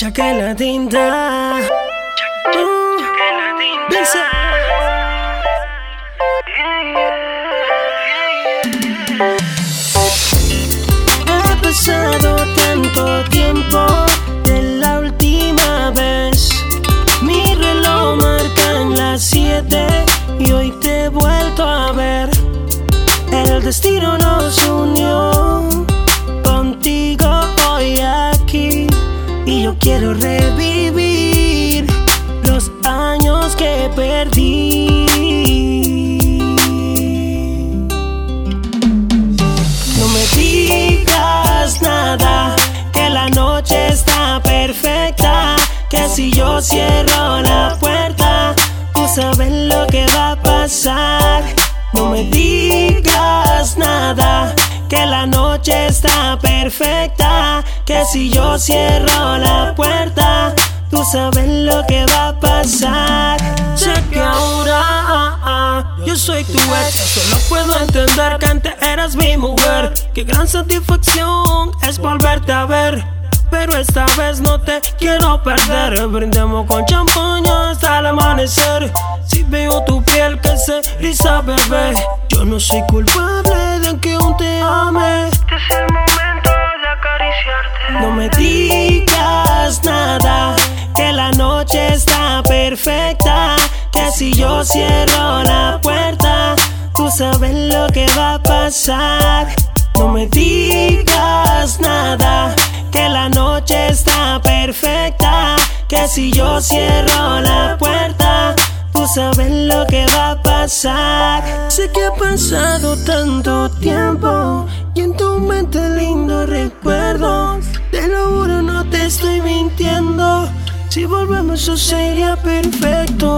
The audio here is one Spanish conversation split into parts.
Ya que la tinta. Uh, dice. Ha pasado tanto tiempo de la última vez. Mi reloj marca en las 7 y hoy te he vuelto a ver. El destino nos unió. Y yo quiero revivir los años que perdí. No me digas nada, que la noche está perfecta. Que si yo cierro la puerta, tú sabes lo que va a pasar. No me digas nada, que la noche está perfecta. Que si yo cierro la puerta, tú sabes lo que va a pasar. Sé que ahora ah, ah, yo soy tu ex, solo puedo entender que antes eras mi mujer. Qué gran satisfacción es volverte a ver. Pero esta vez no te quiero perder. Brindemos con champaña hasta el amanecer. Si veo tu piel que se eriza, bebé. Yo no soy culpable de que aún te ame. Noche está perfecta. Que si yo cierro la puerta, tú sabes lo que va a pasar. No me digas nada, que la noche está perfecta. Que si yo cierro la puerta, tú sabes lo que va a pasar. Sé que ha pasado tanto tiempo y en tu mente lindo recuerdo. Si volvemos, eso sería perfecto.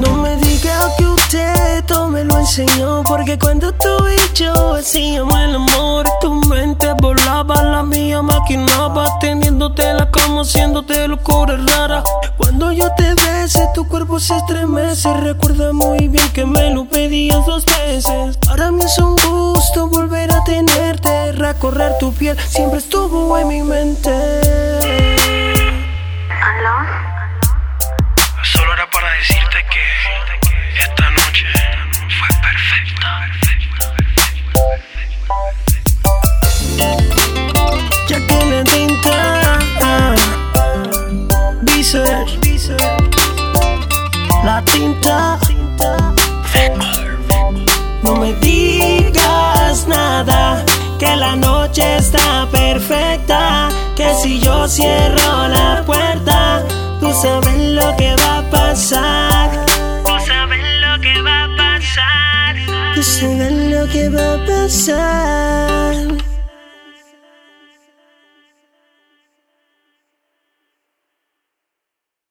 No me diga que usted me lo enseñó. Porque cuando tú y yo hacíamos el amor, tu mente volaba, la mía maquinaba. Teniéndotela como siéndote locura rara. Cuando yo te besé, tu cuerpo se estremece. Recuerda muy bien que me lo pedías dos veces. Para mí es un gusto volver a tenerte. Recorrer tu piel siempre estuvo en mi mente. La tinta. No me digas nada, que la noche está perfecta. Que si yo cierro la puerta, tú sabes lo que va a pasar. Tú sabes lo que va a pasar. Tú sabes lo que va a pasar.